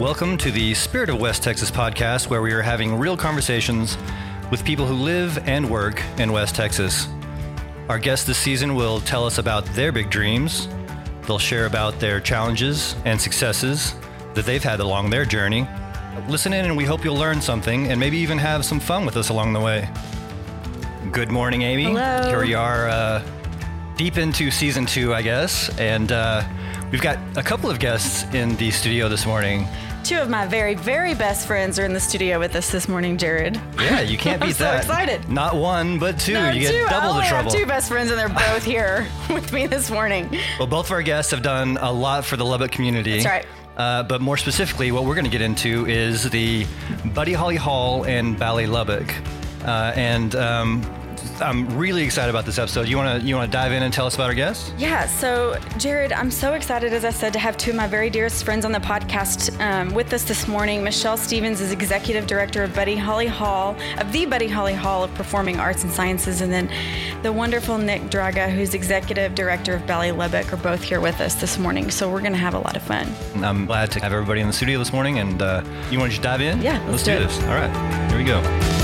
Welcome to the Spirit of West Texas podcast, where we are having real conversations with people who live and work in West Texas. Our guests this season will tell us about their big dreams. They'll share about their challenges and successes that they've had along their journey. Listen in, and we hope you'll learn something and maybe even have some fun with us along the way. Good morning, Amy. Hello. Here we are, uh, deep into season two, I guess, and uh, we've got a couple of guests in the studio this morning. Two of my very, very best friends are in the studio with us this morning, Jared. Yeah, you can't beat I'm beat so excited. Not one, but two. No, you get two. I double the trouble. have two best friends, and they're both here with me this morning. Well, both of our guests have done a lot for the Lubbock community. That's right. Uh, but more specifically, what we're going to get into is the Buddy Holly Hall and Ballet Lubbock. Uh, and um, I'm really excited about this episode. You want to you want to dive in and tell us about our guests? Yeah, so Jared, I'm so excited, as I said, to have two of my very dearest friends on the podcast um, with us this morning. Michelle Stevens is executive director of Buddy Holly Hall, of the Buddy Holly Hall of Performing Arts and Sciences, and then the wonderful Nick Draga, who's executive director of Ballet Lubbock, are both here with us this morning. So we're going to have a lot of fun. I'm glad to have everybody in the studio this morning. And uh, you want to just dive in? Yeah, let's do, do this. All right, here we go.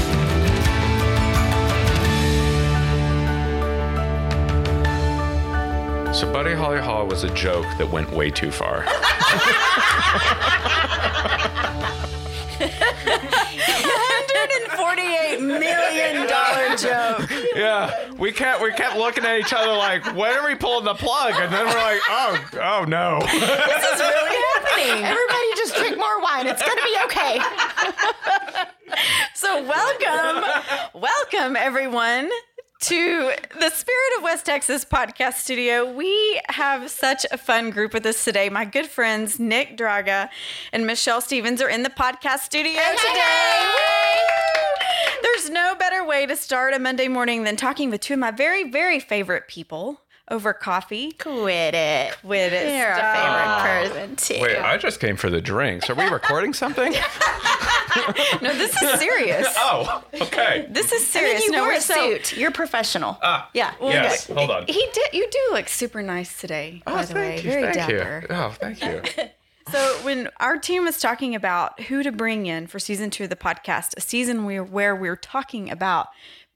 So Buddy Holly Hall was a joke that went way too far. $148 million joke. yeah, we kept we kept looking at each other like, when are we pulling the plug? And then we're like, oh, oh no. This is really happening. Everybody just drink more wine. It's going to be okay. So, welcome, welcome everyone to the Spirit of West Texas podcast studio. We have such a fun group with us today. My good friends Nick Draga and Michelle Stevens are in the podcast studio today. Woo! There's no better way to start a Monday morning than talking with two of my very, very favorite people over coffee. Quit it. Quit it. You're Stop. a favorite person, too. Wait, I just came for the drinks. Are we recording something? No, this is serious. Oh, okay. This is I serious. mean, you no, wore we're a so- suit. You're professional. Ah, yeah. yes. Hold on. He did. You do look super nice today. Oh, by the thank way, you. very thank dapper. you. Oh, thank you. So when our team was talking about who to bring in for season two of the podcast, a season where where we're talking about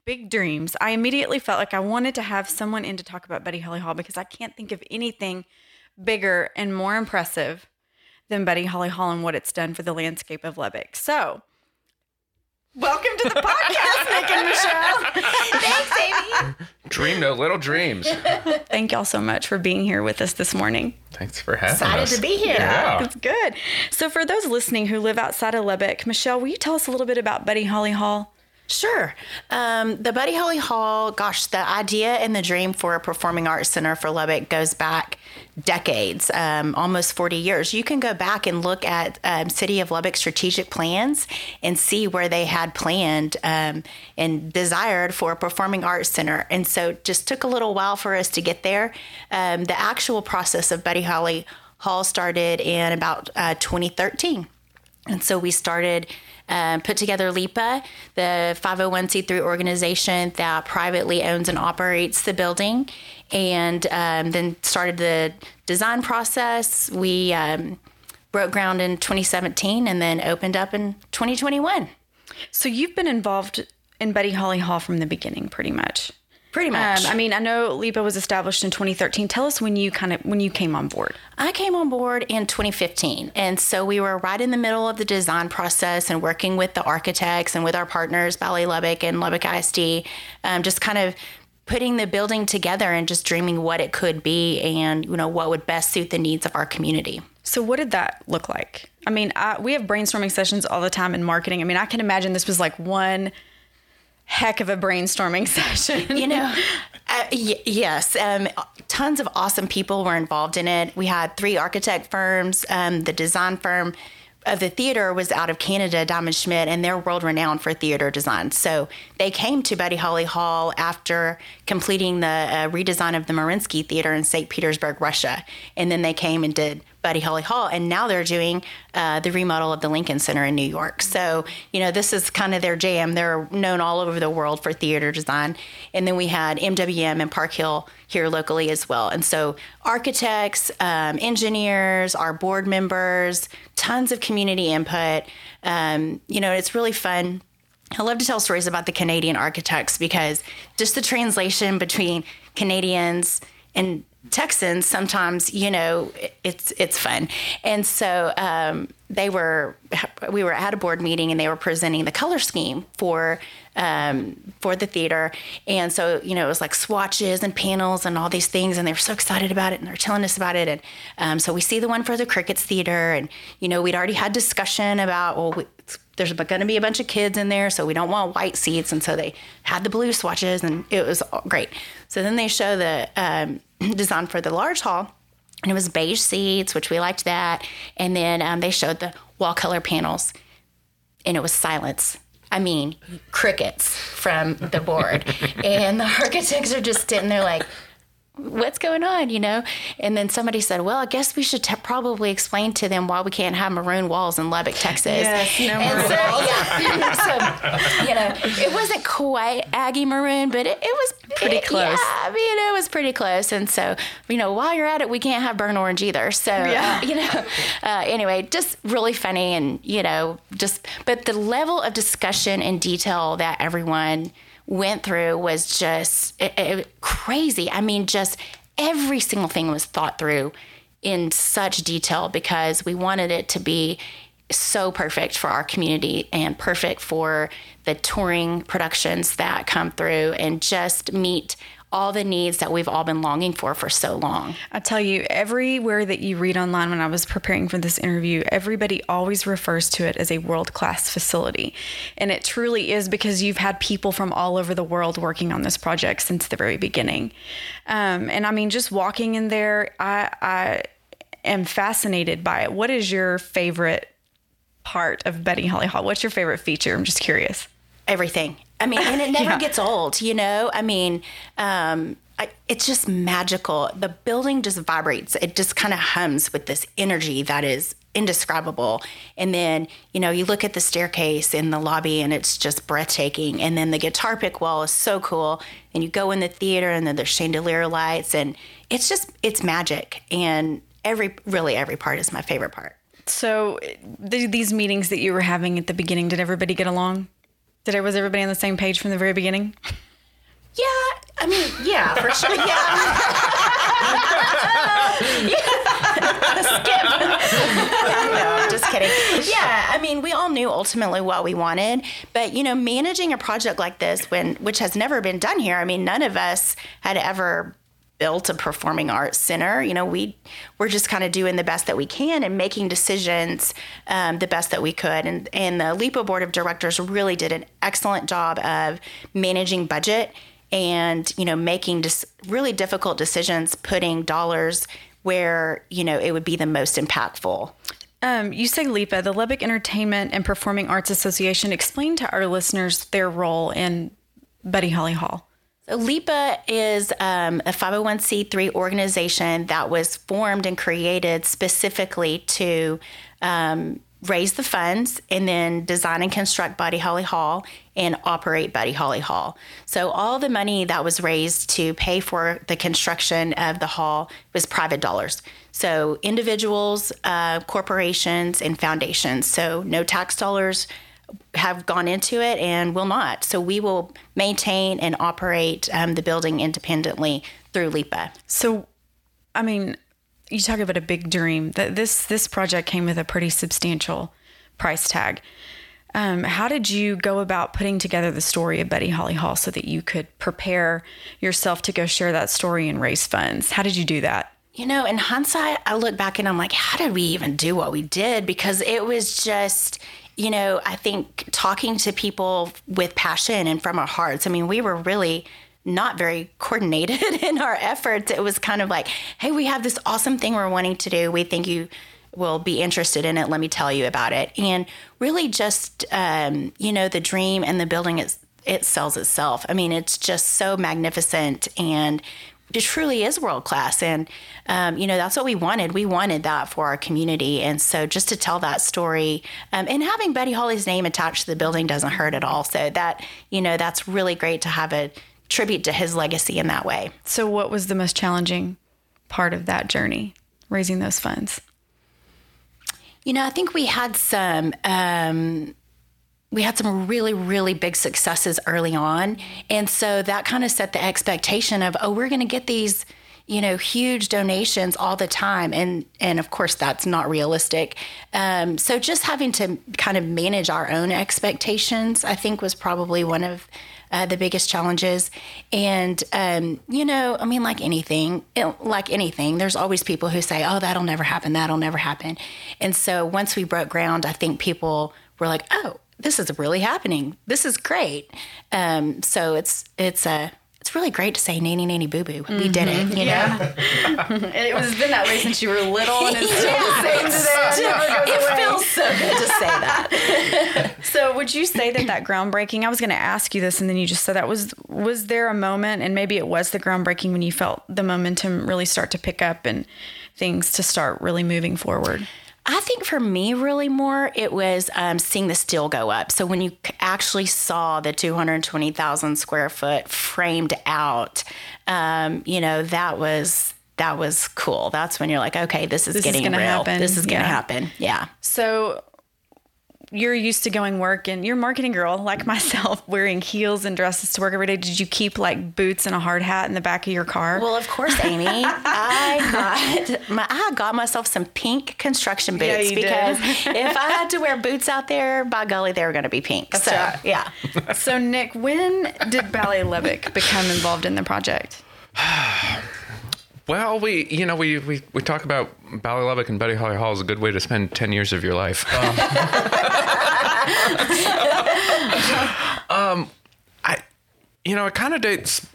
big dreams, I immediately felt like I wanted to have someone in to talk about Buddy Holly Hall because I can't think of anything bigger and more impressive than Buddy Holly Hall and what it's done for the landscape of Lubbock. So. Welcome to the podcast, Nick and Michelle. Thanks, Amy. Dream no little dreams. Thank y'all so much for being here with us this morning. Thanks for having Excited us. Excited to be here. Yeah. It's good. So, for those listening who live outside of Lubbock, Michelle, will you tell us a little bit about Buddy Holly Hall? Sure. Um, the Buddy Holly Hall, gosh, the idea and the dream for a performing arts center for Lubbock goes back decades, um, almost 40 years. You can go back and look at um, City of Lubbock strategic plans and see where they had planned um, and desired for a performing arts center. And so just took a little while for us to get there. Um, the actual process of Buddy Holly Hall started in about uh, 2013. And so we started, um, put together LEPA, the 501c3 organization that privately owns and operates the building, and um, then started the design process. We um, broke ground in 2017 and then opened up in 2021. So, you've been involved in Buddy Holly Hall from the beginning, pretty much. Pretty Um, much. I mean, I know LEPA was established in 2013. Tell us when you kind of when you came on board. I came on board in 2015. And so we were right in the middle of the design process and working with the architects and with our partners, Ballet Lubbock and Lubbock ISD, um, just kind of putting the building together and just dreaming what it could be and, you know, what would best suit the needs of our community. So, what did that look like? I mean, I, we have brainstorming sessions all the time in marketing. I mean, I can imagine this was like one heck of a brainstorming session. you know uh, y- yes um, tons of awesome people were involved in it we had three architect firms um, the design firm of the theater was out of Canada, Diamond Schmitt, and they're world renowned for theater design. So they came to Buddy Holly Hall after completing the uh, redesign of the Mariinsky Theater in St. Petersburg, Russia. And then they came and did Buddy Holly Hall, and now they're doing uh, the remodel of the Lincoln Center in New York. So, you know, this is kind of their jam. They're known all over the world for theater design. And then we had MWM and Parkhill here locally as well. And so, architects, um, engineers, our board members, tons of community input. Um, you know, it's really fun. I love to tell stories about the Canadian architects because just the translation between Canadians and Texans sometimes, you know, it's it's fun. And so um, they were we were at a board meeting and they were presenting the color scheme for um, for the theater. And so, you know, it was like swatches and panels and all these things. And they were so excited about it and they're telling us about it. And um, so we see the one for the Crickets Theater. And, you know, we'd already had discussion about, well, we, there's going to be a bunch of kids in there, so we don't want white seats. And so they had the blue swatches and it was great. So then they show the um, design for the large hall. And it was beige seats, which we liked that. And then um, they showed the wall color panels, and it was silence. I mean, crickets from the board. and the architects are just sitting there like, what's going on, you know? And then somebody said, well, I guess we should t- probably explain to them why we can't have maroon walls in Lubbock, Texas. Yes, no and maroon so, yeah. so, you know, it wasn't quite Aggie maroon, but it, it was Pretty it- close. Yeah, I mean, it was pretty close. And so, you know, while you're at it, we can't have burnt orange either. So, Yeah. uh, you know, uh, anyway, just really funny and, you know, just, but the level of discussion and detail that everyone went through was just it, it- crazy. I mean, just every single thing was thought through in such detail because we wanted it to be so perfect for our community and perfect for the touring productions that come through and just meet all the needs that we've all been longing for for so long. I tell you, everywhere that you read online when I was preparing for this interview, everybody always refers to it as a world class facility. And it truly is because you've had people from all over the world working on this project since the very beginning. Um, and I mean, just walking in there, I, I am fascinated by it. What is your favorite part of Buddy Holly Hall? What's your favorite feature? I'm just curious. everything. I mean, and it never Yeah. gets old, you know? I mean, um, I, it's just magical. The building just vibrates. It just kind of hums with this energy that is indescribable. And then, you know, you look at the staircase in the lobby and it's just breathtaking. And then the guitar pick wall is so cool. And you go in the theater and then there's chandelier lights and it's just, it's magic. And every, really every part is my favorite part. So, th- these meetings that you were having at the beginning, did everybody get along? Did was everybody on the same page from the very beginning? Yeah, I mean, yeah, for sure. Yeah. Skip. no, just kidding. Yeah, I mean, we all knew ultimately what we wanted, but you know, managing a project like this, when which has never been done here. I mean, none of us had ever built a performing arts center. You know, we we're just kind of doing the best that we can and making decisions um, the best that we could. And and the LEPA board of directors really did an excellent job of managing budget and you know making just really difficult decisions, putting dollars where you know it would be the most impactful. Um, you say LEPA, the Lubbock Entertainment and Performing Arts Association. Explain to our listeners their role in Buddy Holly Hall. LEPA is um, a 501c3 organization that was formed and created specifically to um, raise the funds and then design and construct Buddy Holly Hall and operate Buddy Holly Hall. So all the money that was raised to pay for the construction of the hall was private dollars. So individuals, uh, corporations, and foundations. So no tax dollars have gone into it and will not. So we will maintain and operate um, the building independently through LEPA. So, I mean, you talk about a big dream. That this this project came with a pretty substantial price tag. Um, how did you go about putting together the story of Buddy Holly Hall so that you could prepare yourself to go share that story and raise funds? How did you do that? You know, in hindsight, I look back and I'm like, how did we even do what we did? Because it was just, you know, I think talking to people with passion and from our hearts. I mean, we were really not very coordinated in our efforts. It was kind of like, hey, we have this awesome thing we're wanting to do. We think you will be interested in it. Let me tell you about it. And really just, um, you know, the dream and the building is, it sells itself. I mean, it's just so magnificent and it truly is world class and um, you know that's what we wanted. We wanted that for our community. And so just to tell that story um, and having Buddy holly's name attached to the building doesn't hurt at all. So that you know that's really great to have a tribute to his legacy in that way. So, what was the most challenging part of that journey, raising those funds? You know, I think we had some um, we had some really really big successes early on, and so that kind of set the expectation of oh, we're going to get these you know huge donations all the time. And and of course that's not realistic. Um, so just having to kind of manage our own expectations i think was probably one of uh, the biggest challenges. And um, you know i mean like anything it- like anything there's always people who say oh that'll never happen that'll never happen. And so once we broke ground i think people were like oh this is really happening. This is great. Um, so it's it's a it's really great to say nanny nanny boo boo we did it you know? It was been that way since you were little, and it's still the same today. it feels so good to say that. So, would you say that that groundbreaking? I was going to ask you this, and then you just said that was was there a moment, and maybe it was the groundbreaking when you felt the momentum really start to pick up and things to start really moving forward. I think for me, really more, it was um, seeing the steel go up. So when you actually saw the 220,000 square foot framed out, um, you know, that was that was cool. That's when you're like, okay, this is This is getting gonna real. happen. This is going to happen. Yeah. So you're used to going work and you're a marketing girl like myself wearing heels and dresses to work every day did you keep like boots and a hard hat in the back of your car Well, of course, Amy. I got my, I got myself some pink construction boots Yeah, you did. because if I had to wear boots out there, by golly, they were going to be pink. so right. yeah. so nick when did ballet lubbock become involved in the project Well, we, you know, we, we, we talk about Ballet Lubbock and Buddy Holly Hall is a good way to spend 10 years of your life. Um, um, I, you know, it kind of dates,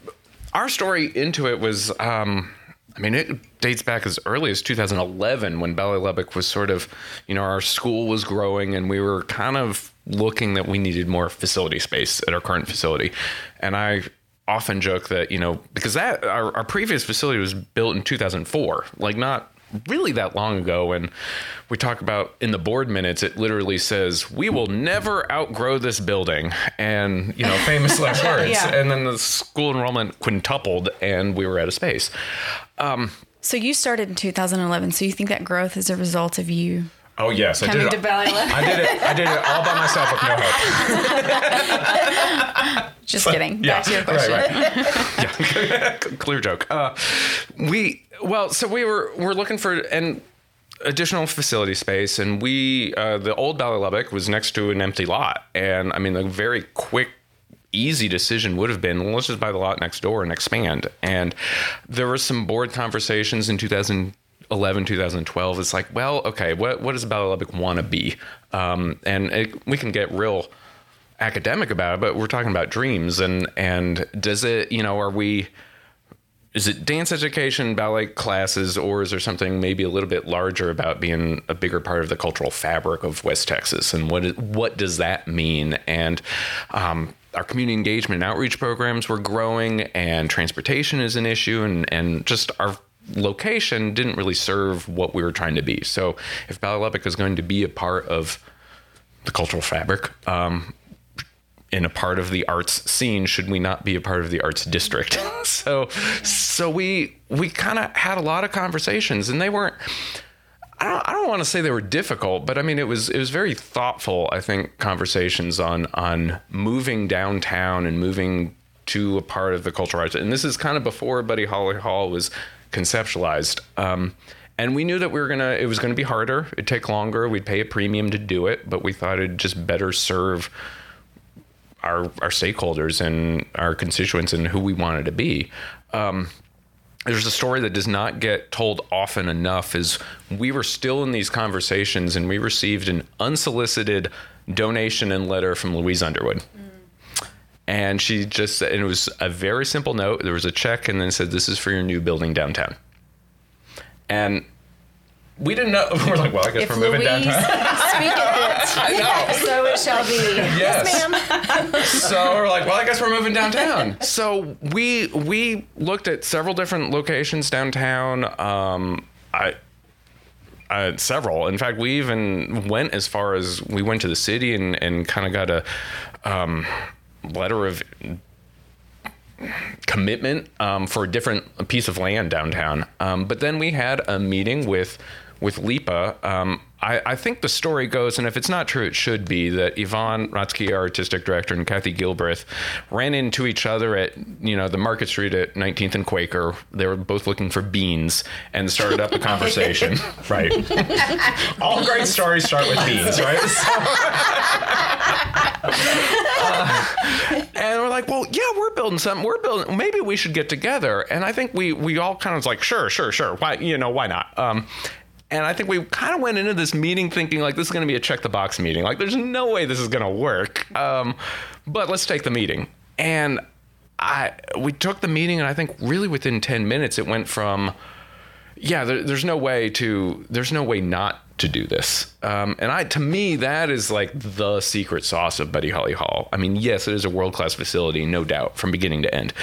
our story into it was, um, I mean, it dates back as early as 2011 when Ballet Lubbock was sort of, you know, our school was growing and we were kind of looking that we needed more facility space at our current facility. And I often joke that, you know, because that, our, our previous facility was built in 2004, like not really that long ago. And we talk about in the board minutes, it literally says, we will never outgrow this building. And, you know, famous last words. Yeah. And then the school enrollment quintupled and we were out of space. Um, so you started in 2011 so you think that growth is a result of you Oh yes, I did it. I did it. I did it all by myself with no help. just kidding back to your question Right, right. yeah, clear joke. Uh, we well, so we were we're looking for an additional facility space, and we uh, the old Ballet Lubbock was next to an empty lot, and I mean a very quick. Easy decision would have been let's just buy the lot next door and expand. And there were some board conversations in 2011, 2012. It's like, well, okay, what what does Lubbock want to be? Um, and it, we can get real academic about it, but we're talking about dreams and and does it you know are we is it dance education, ballet classes, or is there something maybe a little bit larger about being a bigger part of the cultural fabric of West Texas, and what what does that mean? And um, our community engagement and outreach programs were growing, and transportation is an issue, and and just our location didn't really serve what we were trying to be. So if Lubbock is going to be a part of the cultural fabric, um, in a part of the arts scene should we not be a part of the arts district so so we we kind of had a lot of conversations and they weren't I don't, I don't want to say they were difficult, but I mean it was it was very thoughtful. I think conversations on on moving downtown and moving to a part of the cultural arts, and this is kind of before Buddy Holly Hall was conceptualized. Um, and we knew that we were gonna it was gonna be harder. It'd take longer. We'd pay a premium to do it, but we thought it'd just better serve our our stakeholders and our constituents and who we wanted to be. Um, there's a story that does not get told often enough is we were still in these conversations and we received an unsolicited donation and letter from Louise Underwood. And she just and it was a very simple note. There was a check and then said this is for your new building downtown. And we didn't know. We're like, well, I guess If we're moving Louise downtown. speaketh I know. so it shall be. Yes. ma'am. so we're like, well, I guess we're moving downtown. so we we looked at several different locations downtown. Um, I. Uh, several. In fact, we even went as far as we went to the city and, and kind of got a um, letter of commitment um, for a different piece of land downtown. Um, but then we had a meeting with with LEPA. I, I think the story goes, and if it's not true, it should be that Yvonne Racz-Key, our artistic director, and Kathy Gilbreth ran into each other at you know the Market Street at 19th and Quaker. They were both looking for beans and started up a conversation. right. All great stories start with beans, right? and we're like, well, yeah, we're building something. We're building. Maybe we should get together. And I think we we all kind of was like, sure, sure, sure. Why, you know, why not? Um, and I think we kind of went into this meeting thinking like this is going to be a check the box meeting. Like, there's no way this is going to work. Um, but let's take the meeting. And I we took the meeting, and I think really within ten minutes, it went from yeah, there, there's no way to there's no way not to do this. Um, and I to me that is like the secret sauce of Buddy Holly Hall. I mean, yes, it is a world class facility, no doubt, from beginning to end.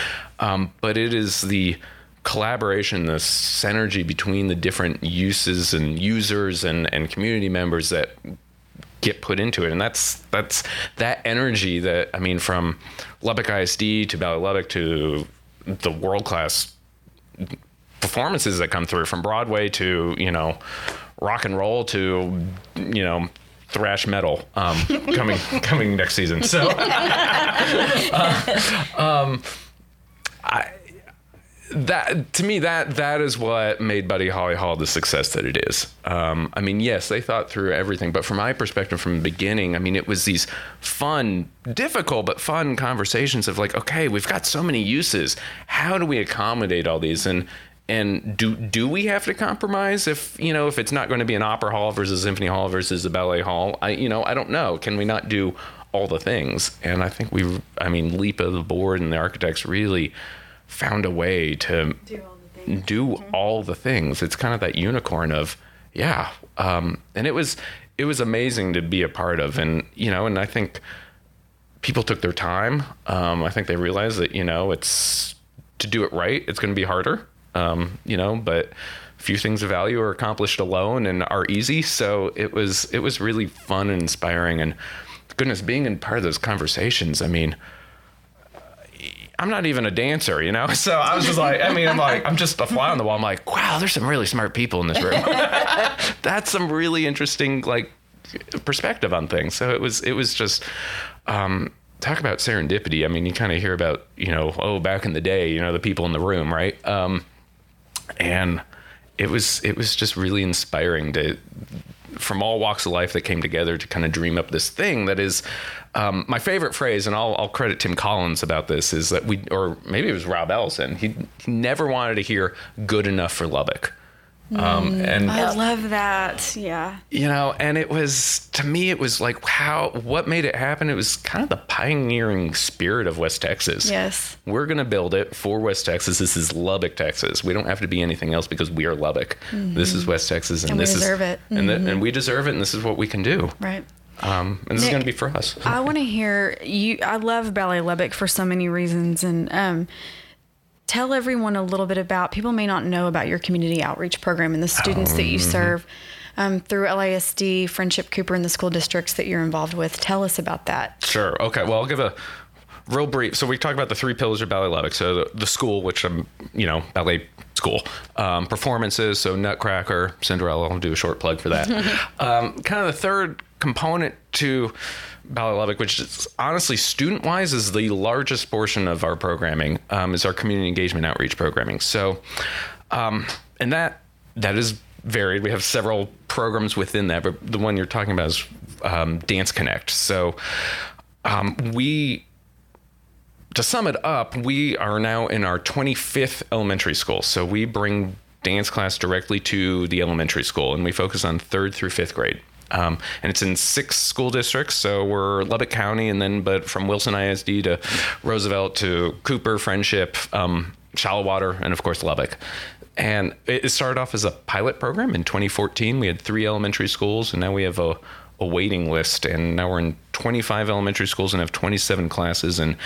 Um, but it is the collaboration, the synergy between the different uses and users and, and community members that get put into it. And that's that's that energy that i mean from lubbock isd to Ballet lubbock to the world class performances that come through from broadway to you know rock and roll to you know thrash metal um, coming coming next season. So uh, um, I, that to me that that is what made Buddy Holly Hall the success that it is. Um, I mean, yes, they thought through everything, but from my perspective, from the beginning, I mean, it was these fun, difficult but fun conversations of like, okay, we've got so many uses. How do we accommodate all these? And and do do we have to compromise if you know if it's not going to be an opera hall versus a symphony hall versus a ballet hall? I you know I don't know. Can we not do all the things? And I think we, I mean, LEPA the board, and the architects really found a way to do all the things. Do all the things. It's kind of that unicorn of, yeah. Um, and it was it was amazing to be a part of, and you know, and I think people took their time. Um, I think they realized that you know it's to do it right. It's going to be harder. Um, you know, but few things of value are accomplished alone and are easy. So it was it was really fun and inspiring, and goodness, being in part of those conversations. I mean I'm not even a dancer, you know? So I was just like, I mean, I'm like, I'm just a fly on the wall. I'm like, wow, there's some really smart people in this room. That's some really interesting, like, perspective on things. So it was, it was just, um, talk about serendipity. I mean, you kind of hear about, you know, oh, back in the day, you know, the people in the room, right? Um, and it was, it was just really inspiring to, from all walks of life that came together to kind of dream up this thing that is um, my favorite phrase, and I'll, I'll, credit Tim Collins about this, is that we, or maybe it was Rob Ellison, he, he never wanted to hear good enough for Lubbock. Um, and I love that. Yeah. You know, and it was, to me, it was like, how, what made it happen? It was kind of the pioneering spirit of West Texas. Yes. We're going to build it for West Texas. This is Lubbock, Texas. We don't have to be anything else because we are Lubbock. Mm-hmm. This is West Texas. And, and this we deserve is, it. Mm-hmm. And, the, and we deserve it. And this is what we can do. Right. Um, and this Nick, is going to be for us. I want to hear you. I love Ballet Lubbock for so many reasons, and um, tell everyone a little bit about. People may not know about your community outreach program and the students um, that you serve um, through LISD, Friendship Cooper, and the school districts that you're involved with. Tell us about that. Sure. Okay. Well, I'll give a real brief. So we talked about the three pillars of Ballet Lubbock. So the, the school, which I'm, you know, ballet school. Um, performances, so Nutcracker, Cinderella. I'll do a short plug for that. um, kind of the third component to Lubbock, which is honestly student wise is the largest portion of our programming, um, is our community engagement outreach programming. So, um, and that that is varied. We have several programs within that, but the one you're talking about is um, Dance Connect. So um, we to sum it up, we are now in our 25th elementary school. So we bring dance class directly to the elementary school, and we focus on third through fifth grade. Um, and it's in six school districts. So we're Lubbock County, and then but from Wilson ISD to Roosevelt to Cooper, Friendship, um, Shallow Water, and of course Lubbock. and it started off as a pilot program in 2014. We had three elementary schools, and now we have a, a waiting list. And now we're in 25 elementary schools and have 27 classes and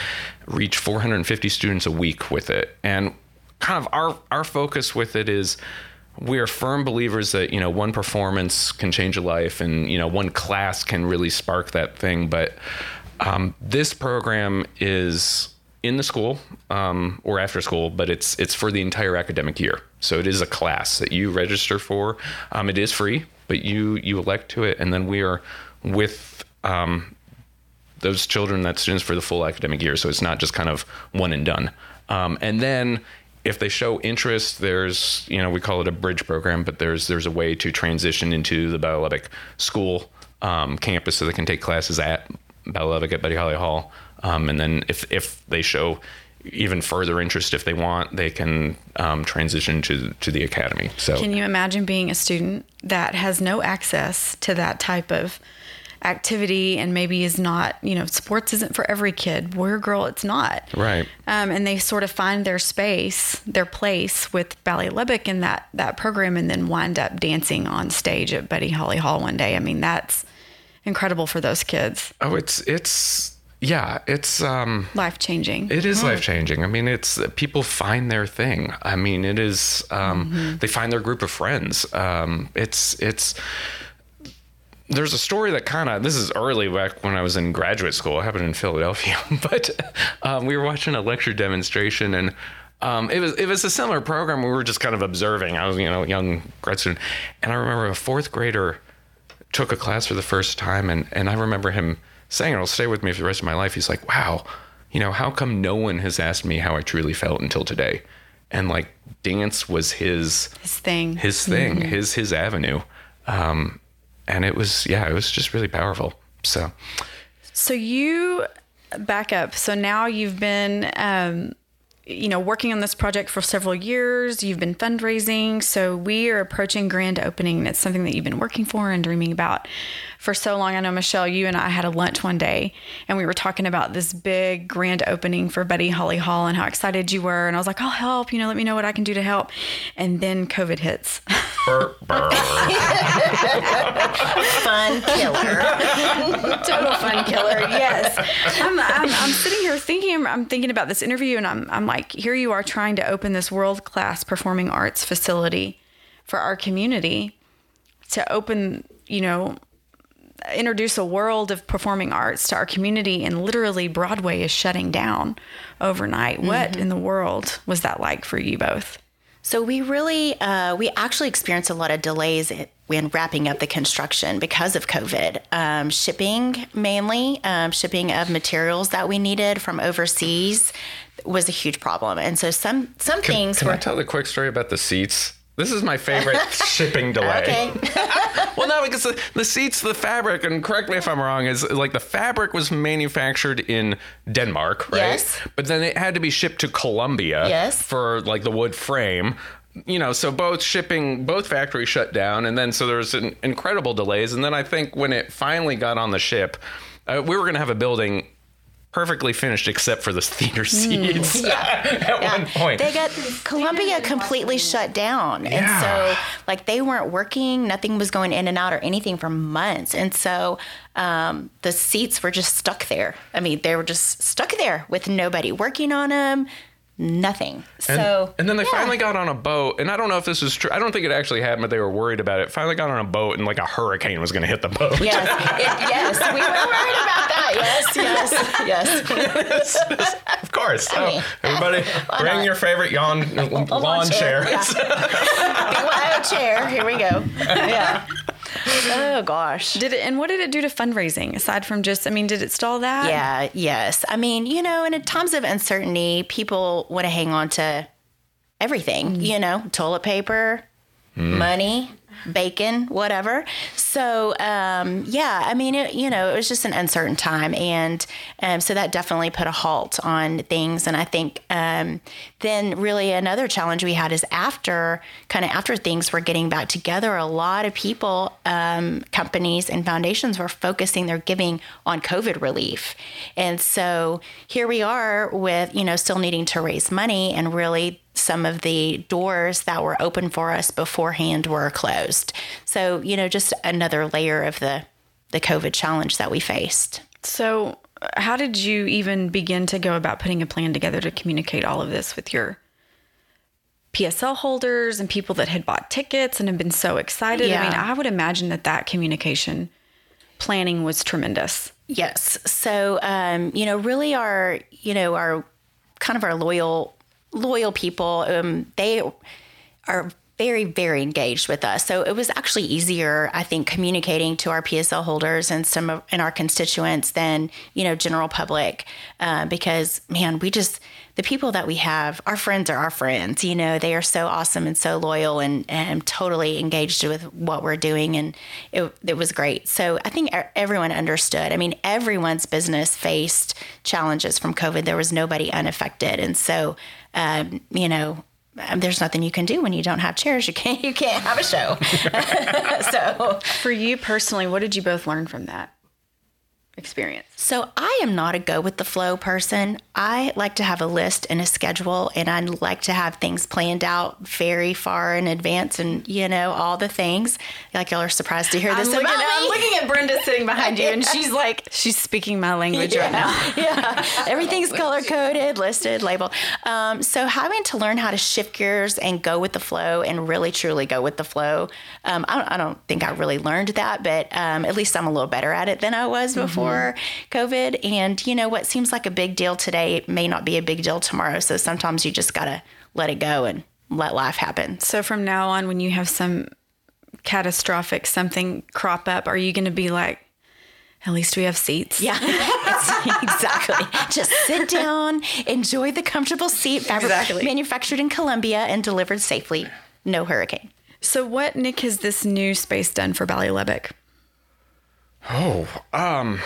reach 450 students a week with it. And kind of our our focus with it is we are firm believers that you know one performance can change a life and you know one class can really spark that thing. But um, this program is in the school um, or after school but it's it's for the entire academic year. So it is a class that you register for. Um, it is free but you you elect to it. And then we are with um, those children that students for the full academic year. So it's not just kind of one and done. Um, and then if they show interest, there's you know we call it a bridge program, but there's there's a way to transition into the Lubbock school um, campus so they can take classes at Lubbock at Buddy Holly Hall, um, and then if if they show even further interest if they want they can um, transition to to the academy. So Can you imagine being a student that has no access to that type of activity and maybe is not, you know, sports isn't for every kid. Boy or girl, it's not. Right. Um, and they sort of find their space, their place with Ballet Lubbock in that that program, and then wind up dancing on stage at Buddy Holly Hall one day. I mean, that's incredible for those kids. oh it's it's yeah it's um Life changing. It is life changing. I mean, it's people find their thing. I mean, it is. Um, They find their group of friends. Um, it's it's. There's a story that kind of this is early back when I was in graduate school. It happened in Philadelphia, but um, we were watching a lecture demonstration and. Um, it was it was a similar program. We were just kind of observing. I was you know a young grad student, and I remember a fourth grader took a class for the first time and and I remember him saying it'll stay with me for the rest of my life. He's like, "Wow, you know, how come no one has asked me how I truly felt until today?" And like dance was his His thing. his thing, his his avenue. Um and it was yeah, it was just really powerful. So, So you back up. So now you've been, um, you know, working on this project for several years. You've been fundraising. So we are approaching grand opening, and it's something that you've been working for and dreaming about for so long. I know Michelle, you and I had a lunch one day, and we were talking about this big grand opening for Buddy Holly Hall and how excited you were. And I was like, I'll help. You know, let me know what I can do to help. And then COVID hits. burr, burr. Fun killer. total fun killer. Yes, I'm, I'm, I'm sitting here thinking. I'm thinking about this interview, and I'm I'm like, here you are trying to open this world class performing arts facility for our community to open, you know, introduce a world of performing arts to our community, and literally Broadway is shutting down overnight. What in the world was that like for you both? So we really, uh, we actually experienced a lot of delays when wrapping up the construction because of COVID. Um, shipping mainly, um, shipping of materials that we needed from overseas was a huge problem, and so some some Can, things can were. I tell the quick story about the seats? This is my favorite shipping delay. Okay. Well, no, because the, the seats, the fabric, and correct me if I'm wrong, is like the fabric was manufactured in Denmark, right? Yes. But then it had to be shipped to Colombia Yes. for like the wood frame. You know, so both shipping, both factories shut down, and then so there was an incredible delays. And then I think when it finally got on the ship, uh, we were going to have a building perfectly finished except for the theater seats at one point. They got Colombia completely shut down. And so like they weren't working, nothing was going in and out or anything for months. And so um, the seats were just stuck there. I mean, they were just stuck there with nobody working on them, nothing. And, so and then they yeah. finally got on a boat, and I don't know if this was true. I don't think it actually happened, but they were worried about it. Finally got on a boat, and like a hurricane was going to hit the boat. Yes, it, yes, we were worried about that. Yes, yes, yes. of course. So, mean, oh, everybody, bring not? your favorite yawn, lawn chair. Yeah. BYO chair. Here we go. Yeah. Oh gosh. Did it? And what did it do to fundraising aside from just? I mean, did it stall that? Yeah, yes. I mean, you know, in times of uncertainty, people want to hang on to everything, mm. you know, toilet paper, mm. money. Bacon, whatever. So um, yeah, I mean, it, you know, it was just an uncertain time, and um, so that definitely put a halt on things. And I think um, then really another challenge we had is after kind of after things were getting back together, a lot of people, um, companies, and foundations were focusing their giving on COVID relief, and so here we are with you know still needing to raise money and really some of the doors that were open for us beforehand were closed. So, you know, just another layer of the the COVID challenge that we faced. So, how did you even begin to go about putting a plan together to communicate all of this with your PSL holders and people that had bought tickets and have been so excited? Yeah. I mean, I would imagine that that communication planning was tremendous. Yes. So, um, you know, really our, you know, our kind of our loyal loyal people, um, they are very, very engaged with us. So it was actually easier, I think, communicating to our PSL holders and some of and our constituents than you know general public, uh, because man, we just the people that we have, our friends are our friends. You know, they are so awesome and so loyal and and totally engaged with what we're doing, and it it was great. So I think everyone understood. I mean, everyone's business faced challenges from COVID. There was nobody unaffected, and so um, you know Um, there's nothing you can do when you don't have chairs. You can't you can't have a show. so For you personally, what did you both learn from that experience? so I am not a go with the flow person. I like to have a list and a schedule, and I like to have things planned out very far in advance, and you know all the things. Like y'all are surprised to hear this I'm looking, I'm looking at Brenda sitting behind you, and she's like, she's speaking my language right now. yeah, everything's color coded, listed, labeled. Um, so having to learn how to shift gears and go with the flow and really truly go with the flow. Um, I, don't, I don't think I really learned that, but um, at least I'm a little better at it than I was before COVID. And you know what seems like a big deal today may not be a big deal tomorrow. So sometimes you just gotta let it go and let life happen. So from now on, when you have some catastrophic something crop up, are you going to be like, at least we have seats? Yeah, exactly. Just sit down, enjoy the comfortable seat, fabri- Exactly. manufactured in Colombia and delivered safely. No hurricane. So what, Nick, has this new space done for Ballet Lubbock? Oh, um,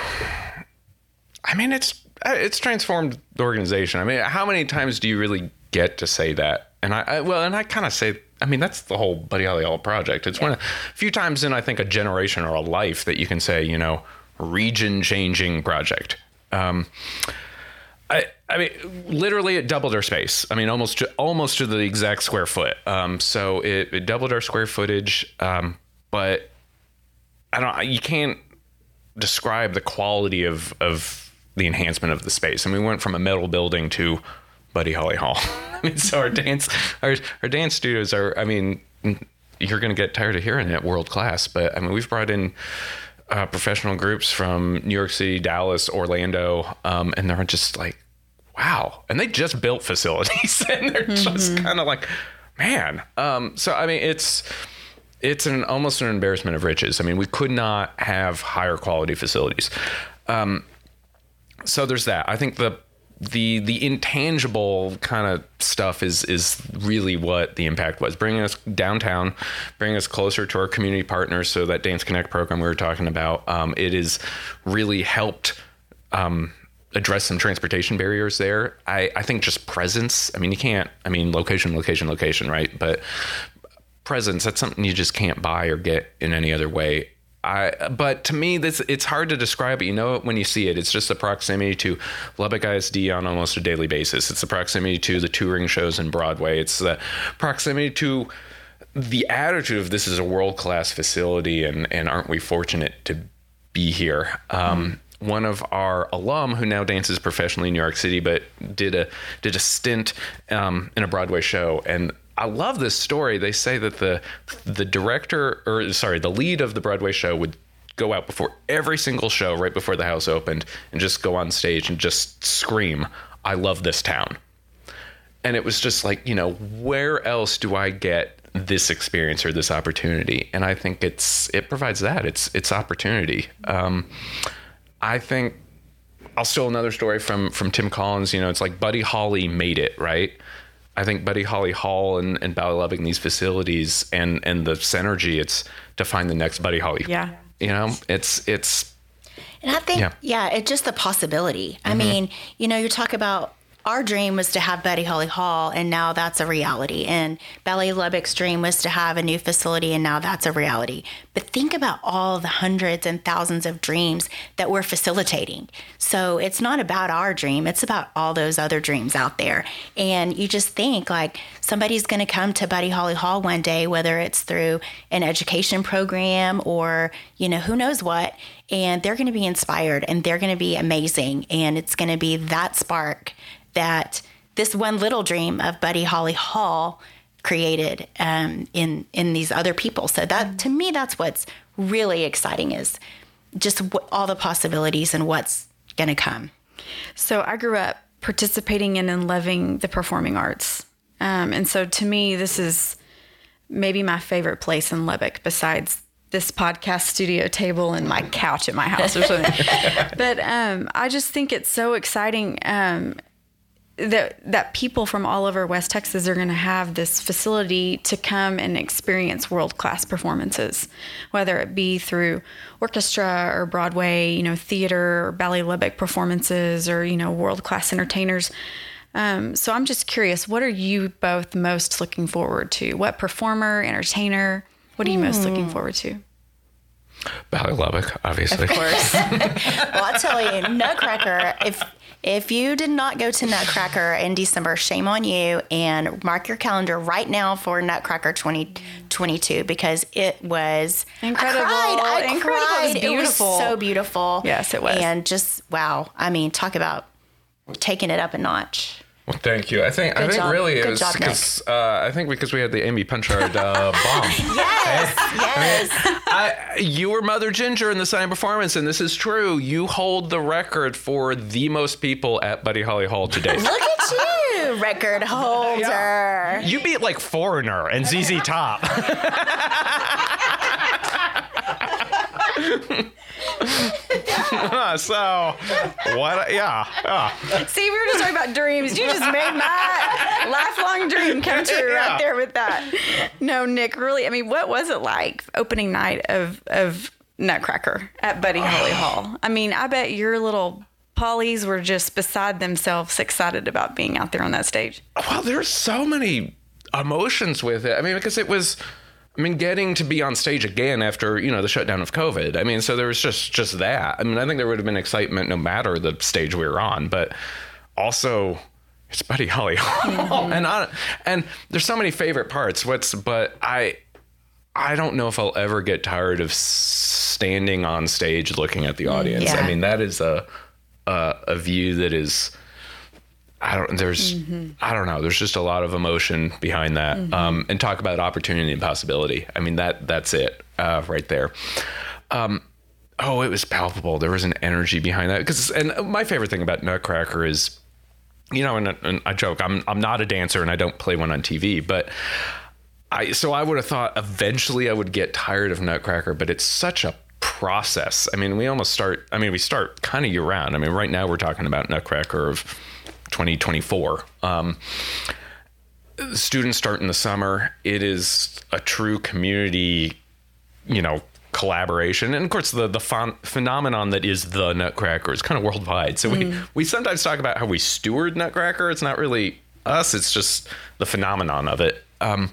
I mean, it's it's transformed the organization. I mean, how many times do you really get to say that? And I, I well, and I kind of say, I mean, that's the whole Buddy Holly Hall project. It's one of a few times in I think a generation or a life that you can say, you know, region changing project. Um, I, I mean, literally, it doubled our space. I mean, almost to, almost to the exact square foot. Um, so it, it doubled our square footage. Um, but I don't. You can't describe the quality of of the enhancement of the space. And we went from a metal building to Buddy Holly Hall. I mean, so our dance our our dance studios are. I mean, you're going to get tired of hearing it world class, but I mean, we've brought in. Uh, professional groups from New York City, Dallas, Orlando, um, and they're just like, wow. And they just built facilities, and they're just kind of like, man. Um, so I mean, it's it's an almost an embarrassment of riches. I mean, we could not have higher quality facilities. Um, so there's that. I think the the the intangible kind of stuff is is really what the impact was bringing us downtown bringing us closer to our community partners so that dance connect program we were talking about um, it has really helped um, address some transportation barriers there I, I think just presence i mean you can't i mean location location location right but presence that's something you just can't buy or get in any other way I, but to me, this it's hard to describe it. You know it when you see it. It's just the proximity to Lubbock ISD on almost a daily basis. It's the proximity to the touring shows in Broadway. It's the proximity to the attitude of this is a world class facility, and and aren't we fortunate to be here? Um, One of our alum who now dances professionally in New York City, but did a did a stint um, in a Broadway show, and I love this story. They say that the the director or sorry, the lead of the Broadway show would go out before every single show right before the house opened and just go on stage and just scream, "I love this town." And it was just like, you know, where else do I get this experience or this opportunity? And I think it's it provides that. It's it's opportunity. Um, I think I'll steal another story from from Tim Collins. You know, it's like Buddy Holly made it right. I think Buddy Holly Hall and, and Ballet Lubbock and these facilities and and the synergy it's to find the next Buddy Holly. Yeah. You know, it's it's And I think, Yeah. yeah, it's just the possibility. I mm-hmm. mean, you know, you talk about our dream was to have Buddy Holly Hall, and now that's a reality. And Ballet Lubbock's dream was to have a new facility, and now that's a reality. But think about all the hundreds and thousands of dreams that we're facilitating. So it's not about our dream, it's about all those other dreams out there. And you just think like somebody's going to come to Buddy Holly Hall one day, whether it's through an education program or, you know, who knows what. And they're going to be inspired and they're going to be amazing. And it's going to be that spark that this one little dream of Buddy Holly Hall created um, in in these other people. So that to me, that's what's really exciting is just what, all the possibilities and what's going to come. So I grew up participating in and loving the performing arts. Um, and so to me, this is maybe my favorite place in Lubbock besides this podcast studio table and my couch at my house or something. but um, I just think it's so exciting um, that that people from all over West Texas are going to have this facility to come and experience world class performances, whether it be through orchestra or Broadway, you know, theater or ballet Lubbock performances or you know world class entertainers. Um, so I'm just curious, what are you both most looking forward to? What performer, entertainer? What are you most looking forward to? Ballet Lubbock, obviously. Of course. well, I tell you, Nutcracker. If if you did not go to Nutcracker in December, shame on you. And mark your calendar right now for Nutcracker 2022 because it was Incredible. I cried. I Incredible. It was cried. It was beautiful. so beautiful. Yes, it was. And just wow. I mean, talk about taking it up a notch. Well, thank you. I think I think job. really it Good was because uh, I think because we had the Amy Punchard uh, bomb. Yes, yes. I, you were Mother Ginger in the silent performance, and this is true. You hold the record for the most people at Buddy Holly Hall today. Look at you, record holder. you beat like Foreigner and ZZ Top. so what? Yeah, yeah. See, we were just talking about dreams. You just made my lifelong dream come true Yeah. right there with that. No, Nick, really, I mean, what was it like opening night of of Nutcracker at Buddy Holly Hall? I mean, I bet your little Pollies were just beside themselves excited about being out there on that stage. Well, there's so many emotions with it. I mean, because it was, I mean, getting to be on stage again after you know the shutdown of COVID. I mean, so there was just just that. I mean, I think there would have been excitement no matter the stage we were on, but also it's Buddy Holly Hall, mm-hmm. and I, and there's so many favorite parts. What's but I. I don't know if I'll ever get tired of standing on stage looking at the audience. Yeah. I mean, that is a a, a view that is I don't there's I don't know. There's just a lot of emotion behind that. Um, and talk about opportunity and possibility. I mean that that's it uh, right there. Um, oh it was palpable. There was an energy behind that. Because and my favorite thing about Nutcracker is you know and, and I joke I'm I'm not a dancer and I don't play one on TV but I so I would have thought eventually I would get tired of Nutcracker, but it's such a process. I mean, we almost start. I mean, we start kind of year round. I mean, right now we're talking about Nutcracker of 2024. Um, students start in the summer. It is a true community, you know, collaboration, and of course the the phen- phenomenon that is the Nutcracker is kind of worldwide. So we we sometimes talk about how we steward Nutcracker. It's not really us. It's just the phenomenon of it. Um,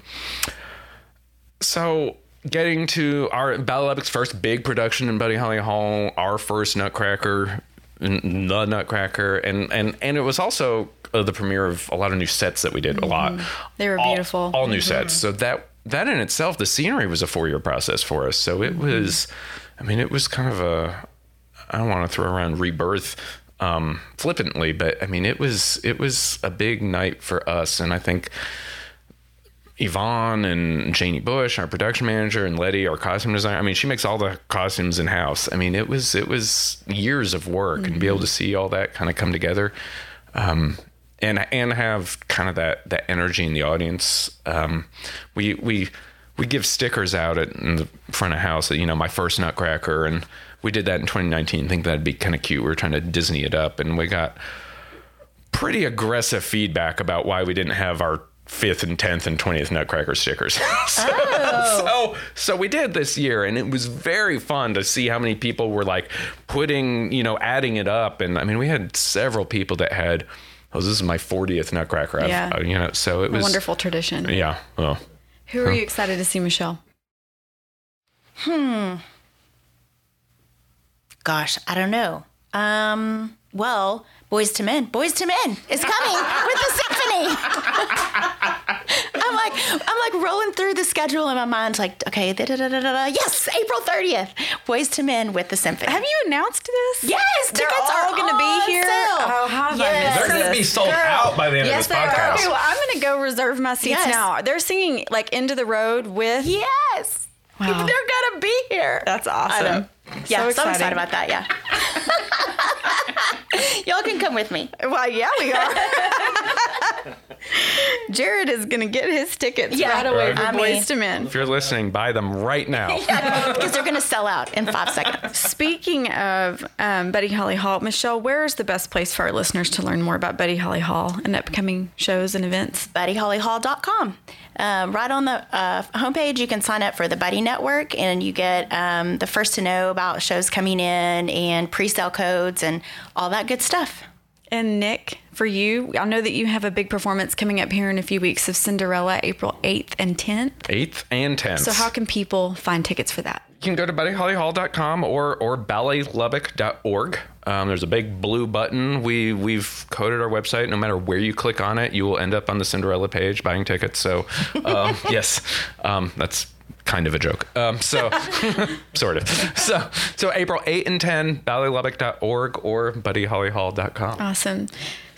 so getting to our Ballet Lubbock's first big production in Buddy Holly Hall, our first Nutcracker, the Nutcracker, and and and it was also uh, the premiere of a lot of new sets that we did. A lot. They were All- beautiful. All, new sets. So that that in itself, the scenery was a four year process for us. So it was, I mean, it was kind of a. I don't want to throw around rebirth um, flippantly, but I mean, it was it was a big night for us, and I think. Yvonne and Janie Bush, our production manager, and Letty, our costume designer. I mean, she makes all the costumes in house. I mean, it was it was years of work, and be able to see all that kind of come together, um, and and have kind of that that energy in the audience. Um, we we we give stickers out at in the front of house. You know, my first Nutcracker, and we did that in 2019. I think that'd be kind of cute. We were trying to Disney it up, and we got pretty aggressive feedback about why we didn't have our fifth and tenth and twentieth Nutcracker stickers. so, so so we did this year, and it was very fun to see how many people were like putting you know adding it up, and I mean we had several people that had. Oh, this is my 40th Nutcracker. I've- Yeah. uh, you know, so it A was wonderful tradition. Yeah. Well, Who are you excited to see, Michelle? Hmm. Gosh, I don't know. Um, well, Boyz II Men, Boyz II Men is coming with the symphony. I'm like, I'm like rolling through the schedule in my mind, like, okay, da, da, da, da, da, da. yes, April 30th, Boyz II Men with the symphony. Have you announced this? Yes, They're tickets all are going to be here. sale. Oh, how have I Yes. missed they're going to be this? sold out by the end Yes, of this they are. podcast. Okay, well, I'm going to go reserve my seats Yes. now. They're singing like "End of the Road" with. Yes. Wow. They're gonna be here. That's awesome. Yeah, so, I'm excited about that. Yeah. Y'all can come with me. Well, yeah, we are. Jared is going to get his tickets Yeah. right away Right. for I Boys mean- to Men. If you're listening, buy them right now. Because they're gonna sell out in five seconds. Speaking of um, Buddy Holly Hall, Michelle, where is the best place for our listeners to learn more about Buddy Holly Hall and upcoming shows and events? BuddyHollyHall.com. Um, right on the uh, homepage, you can sign up for the Buddy Network, and you get um, the first to know about shows coming in and pre-sale codes and all that good stuff. And Nick, for you, I know that you have a big performance coming up here in a few weeks of Cinderella, April 8th and 10th. 8th and 10th. So, how can people find tickets for that? You can go to buddyhollyhall.com or or balletlubbock.org. Um, there's a big blue button. We we've coded our website. No matter where you click on it, you will end up on the Cinderella page buying tickets. So um, yes, um, that's kind of a joke. Um, so sort of. So so April 8 and 10, balletlubbock.org or buddyhollyhall.com. Awesome.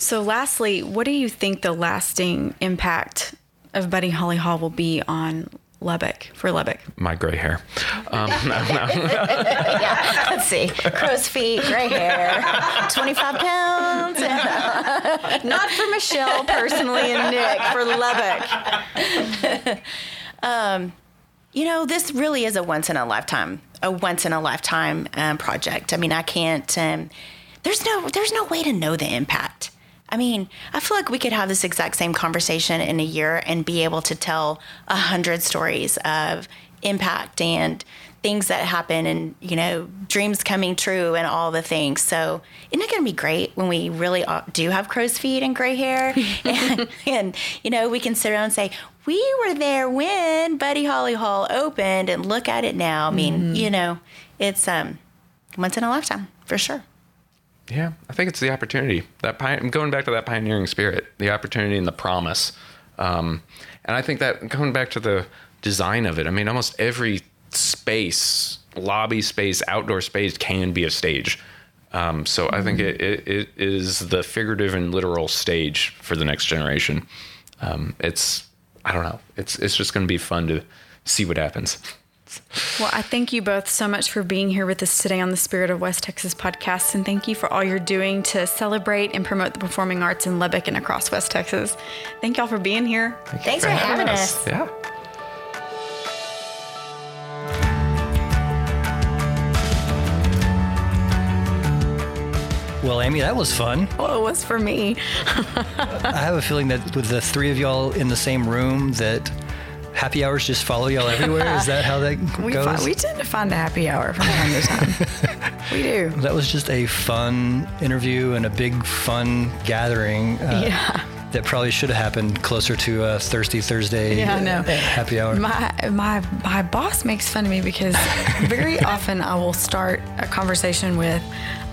So, lastly, what do you think the lasting impact of Buddy Holly Hall will be on Lubbock for Lubbock? My gray hair. Um, no, no. Let's see. Crow's feet, gray hair, 25 pounds. Not for Michelle personally and Nick, for Lubbock. you know, this really is a once in a lifetime, a once in a lifetime um, project. I mean, I can't. Um, there's no, there's no way to know the impact. I mean, I feel like we could have this exact same conversation in a year and be able to tell a hundred stories of impact and things that happen and you know dreams coming true and all the things. So isn't it going to be great when we really do have crow's feet and gray hair? And, and you know we can sit around and say we were there when buddy holly hall opened and look at it now. I mean you know it's um once in a lifetime for sure Yeah, I think it's the opportunity. That I'm going back to that pioneering spirit, the opportunity and the promise. Um, and I think that going back to the design of it, I mean, almost every space, lobby space, outdoor space can be a stage. Um, so I think it, it, it is the figurative and literal stage for the next generation. Um, it's, I don't know, it's, it's just going to be fun to see what happens. Well, I thank you both so much for being here with us today on the Spirit of West Texas podcast. And thank you for all you're doing to celebrate and promote the performing arts in Lubbock and across West Texas. Thank y'all for being here. thanks for having us Yeah. Well, Amy, that was fun. Well, it was for me. I have a feeling that with the three of y'all in the same room, that happy hours just follow y'all everywhere. Is that how that We, goes? fi- we tend to find a happy hour from time to time. we do. that was just a fun interview and a big fun gathering. Uh, Yeah. That probably should have happened closer to a Thirsty Thursday Yeah, I know. happy hour. My my my boss makes fun of me because very often I will start a conversation with,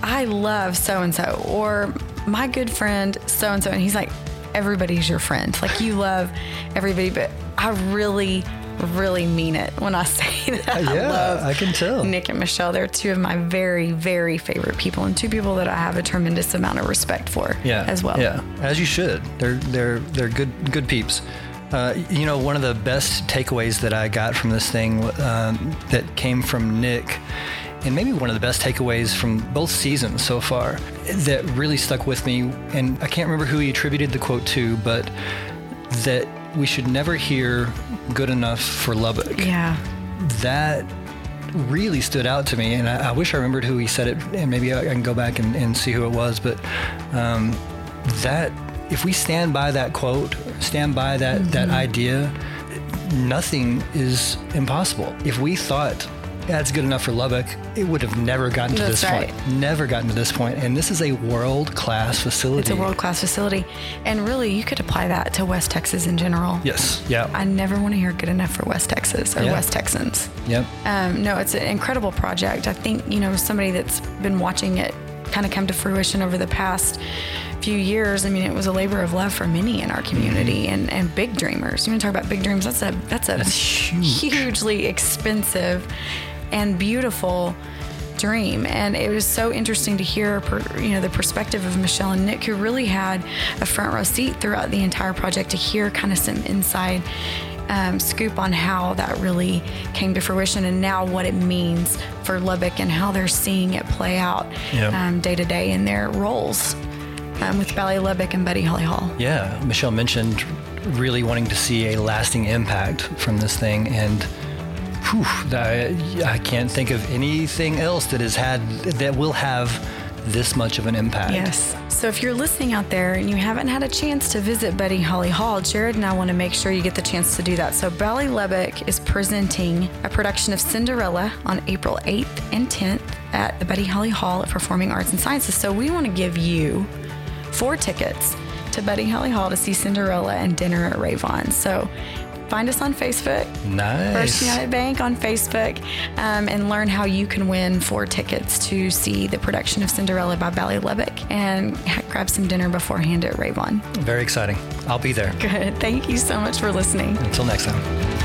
"I love so and so," or "My good friend so and so," and he's like, "Everybody's your friend. Like you love everybody," but I really, really mean it when I say that. I yeah, love I can tell. Nick and Michelle. They're two of my very, very favorite people, and two people that I have a tremendous amount of respect for. yeah, as well. Yeah, as you should. They're they're they're good good peeps. Uh, you know, one of the best takeaways that I got from this thing um, that came from Nick, and maybe one of the best takeaways from both seasons so far, that really stuck with me. And I can't remember who he attributed the quote to, but that we should never hear "good enough for Lubbock." Yeah. that really stood out to me, and I, I wish I remembered who he said it, and maybe I, I can go back and, and see who it was. But um, that if we stand by that quote, stand by that that idea, nothing is impossible. If we thought that's good enough for Lubbock, it would have never gotten to That's this right. point. Never gotten to this point. And this is a world class facility. It's a world class facility. And really, you could apply that to West Texas in general. Yes. Yeah. I never want to hear good enough for West Texas or Yeah. West Texans. yep. Um, no, it's an incredible project. I think, you know, somebody that's been watching it kind of come to fruition over the past few years. I mean, it was a labor of love for many in our community and, and big dreamers. You want to talk about big dreams? That's a that's a That's huge. hugely expensive and beautiful dream and it was so interesting to hear per, you know the perspective of Michelle and Nick who really had a front row seat throughout the entire project to hear kind of some inside um, scoop on how that really came to fruition and now what it means for Lubbock and how they're seeing it play out um, day to day in their roles um, with Ballet Lubbock and Buddy Holly Hall. Yeah, Michelle mentioned really wanting to see a lasting impact from this thing, and whew, I, I can't think of anything else that has had that will have this much of an impact. Yes. So if you're listening out there and you haven't had a chance to visit Buddy Holly Hall, Jared and I want to make sure you get the chance to do that. So Ballet Lubbock is presenting a production of Cinderella on April 8th and 10th at the Buddy Holly Hall at Performing Arts and Sciences. So we want to give you four tickets to Buddy Holly Hall to see Cinderella and dinner at Ravon. So find us on Facebook. Nice. First United Bank on Facebook um, and learn how you can win four tickets to see the production of Cinderella by Ballet Lubbock and grab some dinner beforehand at Ravon. Very exciting. I'll be there. Good. Thank you so much for listening. Until next time.